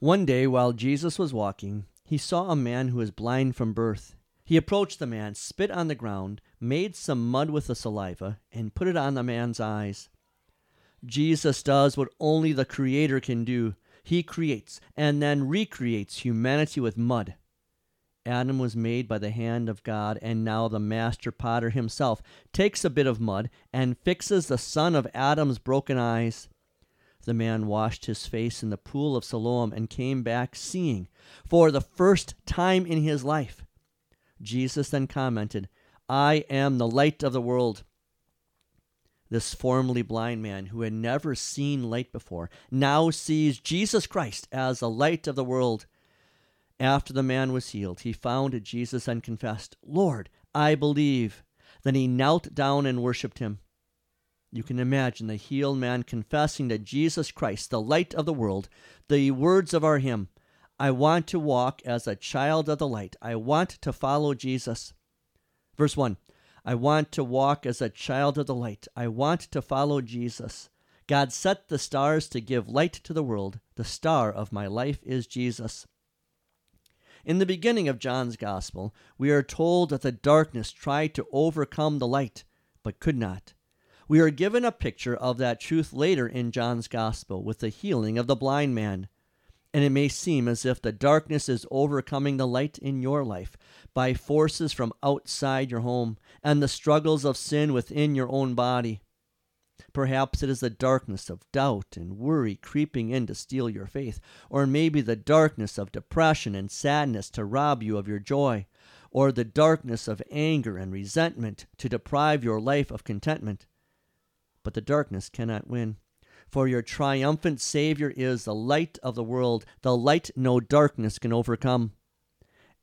One day, while Jesus was walking, he saw a man who was blind from birth. He approached the man, spit on the ground, made some mud with the saliva, and put it on the man's eyes. Jesus does what only the Creator can do. He creates and then recreates humanity with mud. Adam was made by the hand of God, and now the master potter himself takes a bit of mud and fixes the son of Adam's broken eyes. The man washed his face in the pool of Siloam and came back seeing for the first time in his life. Jesus then commented, I am the light of the world. This formerly blind man, who had never seen light before, now sees Jesus Christ as the light of the world. After the man was healed, he found Jesus and confessed, Lord, I believe. Then he knelt down and worshipped him. You can imagine the healed man confessing to Jesus Christ, the light of the world, the words of our hymn I want to walk as a child of the light. I want to follow Jesus. Verse 1 I want to walk as a child of the light. I want to follow Jesus. God set the stars to give light to the world. The star of my life is Jesus. In the beginning of John's Gospel, we are told that the darkness tried to overcome the light, but could not. We are given a picture of that truth later in John's Gospel with the healing of the blind man and it may seem as if the darkness is overcoming the light in your life by forces from outside your home and the struggles of sin within your own body. Perhaps it is the darkness of doubt and worry creeping in to steal your faith, or maybe the darkness of depression and sadness to rob you of your joy, or the darkness of anger and resentment to deprive your life of contentment. But the darkness cannot win. For your triumphant Savior is the light of the world, the light no darkness can overcome.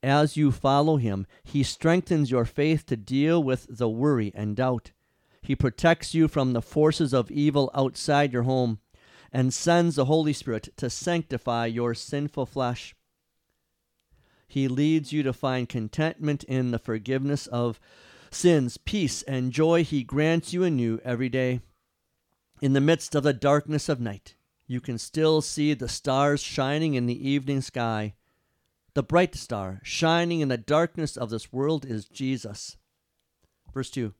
As you follow him, he strengthens your faith to deal with the worry and doubt. He protects you from the forces of evil outside your home and sends the Holy Spirit to sanctify your sinful flesh. He leads you to find contentment in the forgiveness of sins, peace, and joy he grants you anew every day. In the midst of the darkness of night, you can still see the stars shining in the evening sky. The bright star shining in the darkness of this world is Jesus. Verse 2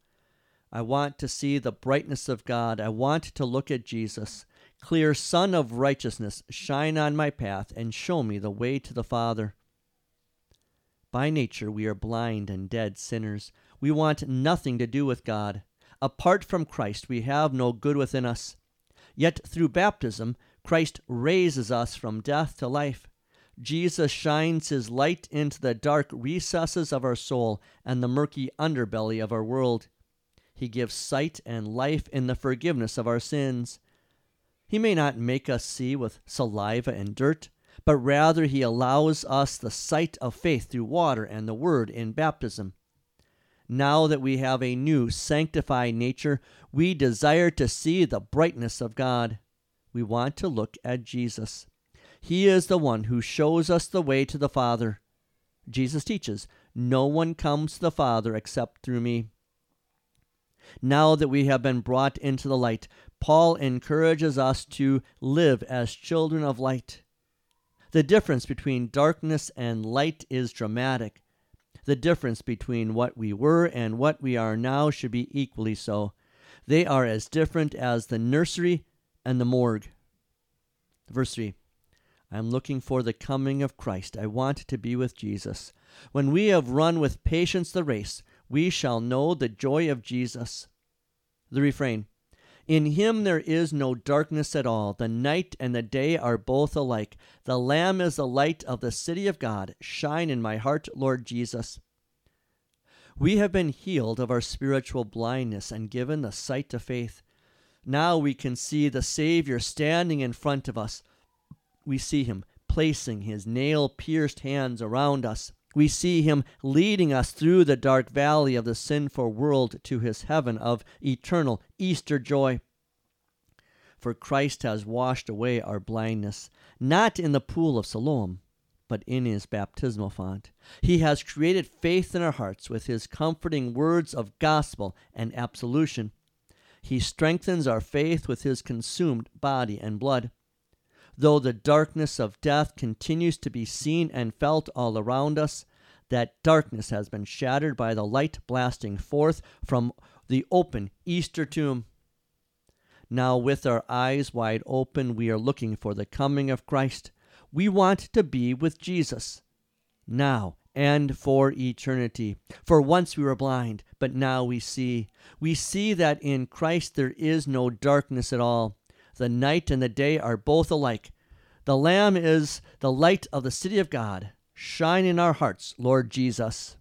I want to see the brightness of God. I want to look at Jesus. Clear Sun of righteousness, shine on my path and show me the way to the Father. By nature, we are blind and dead sinners. We want nothing to do with God. Apart from Christ, we have no good within us. Yet through baptism, Christ raises us from death to life. Jesus shines his light into the dark recesses of our soul and the murky underbelly of our world. He gives sight and life in the forgiveness of our sins. He may not make us see with saliva and dirt, but rather he allows us the sight of faith through water and the word in baptism. Now that we have a new sanctified nature, we desire to see the brightness of God. We want to look at Jesus. He is the one who shows us the way to the Father. Jesus teaches, No one comes to the Father except through me. Now that we have been brought into the light, Paul encourages us to live as children of light. The difference between darkness and light is dramatic. The difference between what we were and what we are now should be equally so. They are as different as the nursery and the morgue. Verse 3 I am looking for the coming of Christ. I want to be with Jesus. When we have run with patience the race, we shall know the joy of Jesus. The refrain in him there is no darkness at all. The night and the day are both alike. The Lamb is the light of the city of God. Shine in my heart, Lord Jesus. We have been healed of our spiritual blindness and given the sight of faith. Now we can see the Savior standing in front of us. We see him placing his nail pierced hands around us. We see him leading us through the dark valley of the sinful world to his heaven of eternal Easter joy. For Christ has washed away our blindness, not in the pool of Siloam, but in his baptismal font. He has created faith in our hearts with his comforting words of gospel and absolution. He strengthens our faith with his consumed body and blood. Though the darkness of death continues to be seen and felt all around us, that darkness has been shattered by the light blasting forth from the open Easter tomb. Now, with our eyes wide open, we are looking for the coming of Christ. We want to be with Jesus now and for eternity. For once we were blind, but now we see. We see that in Christ there is no darkness at all. The night and the day are both alike. The Lamb is the light of the city of God. Shine in our hearts, Lord Jesus.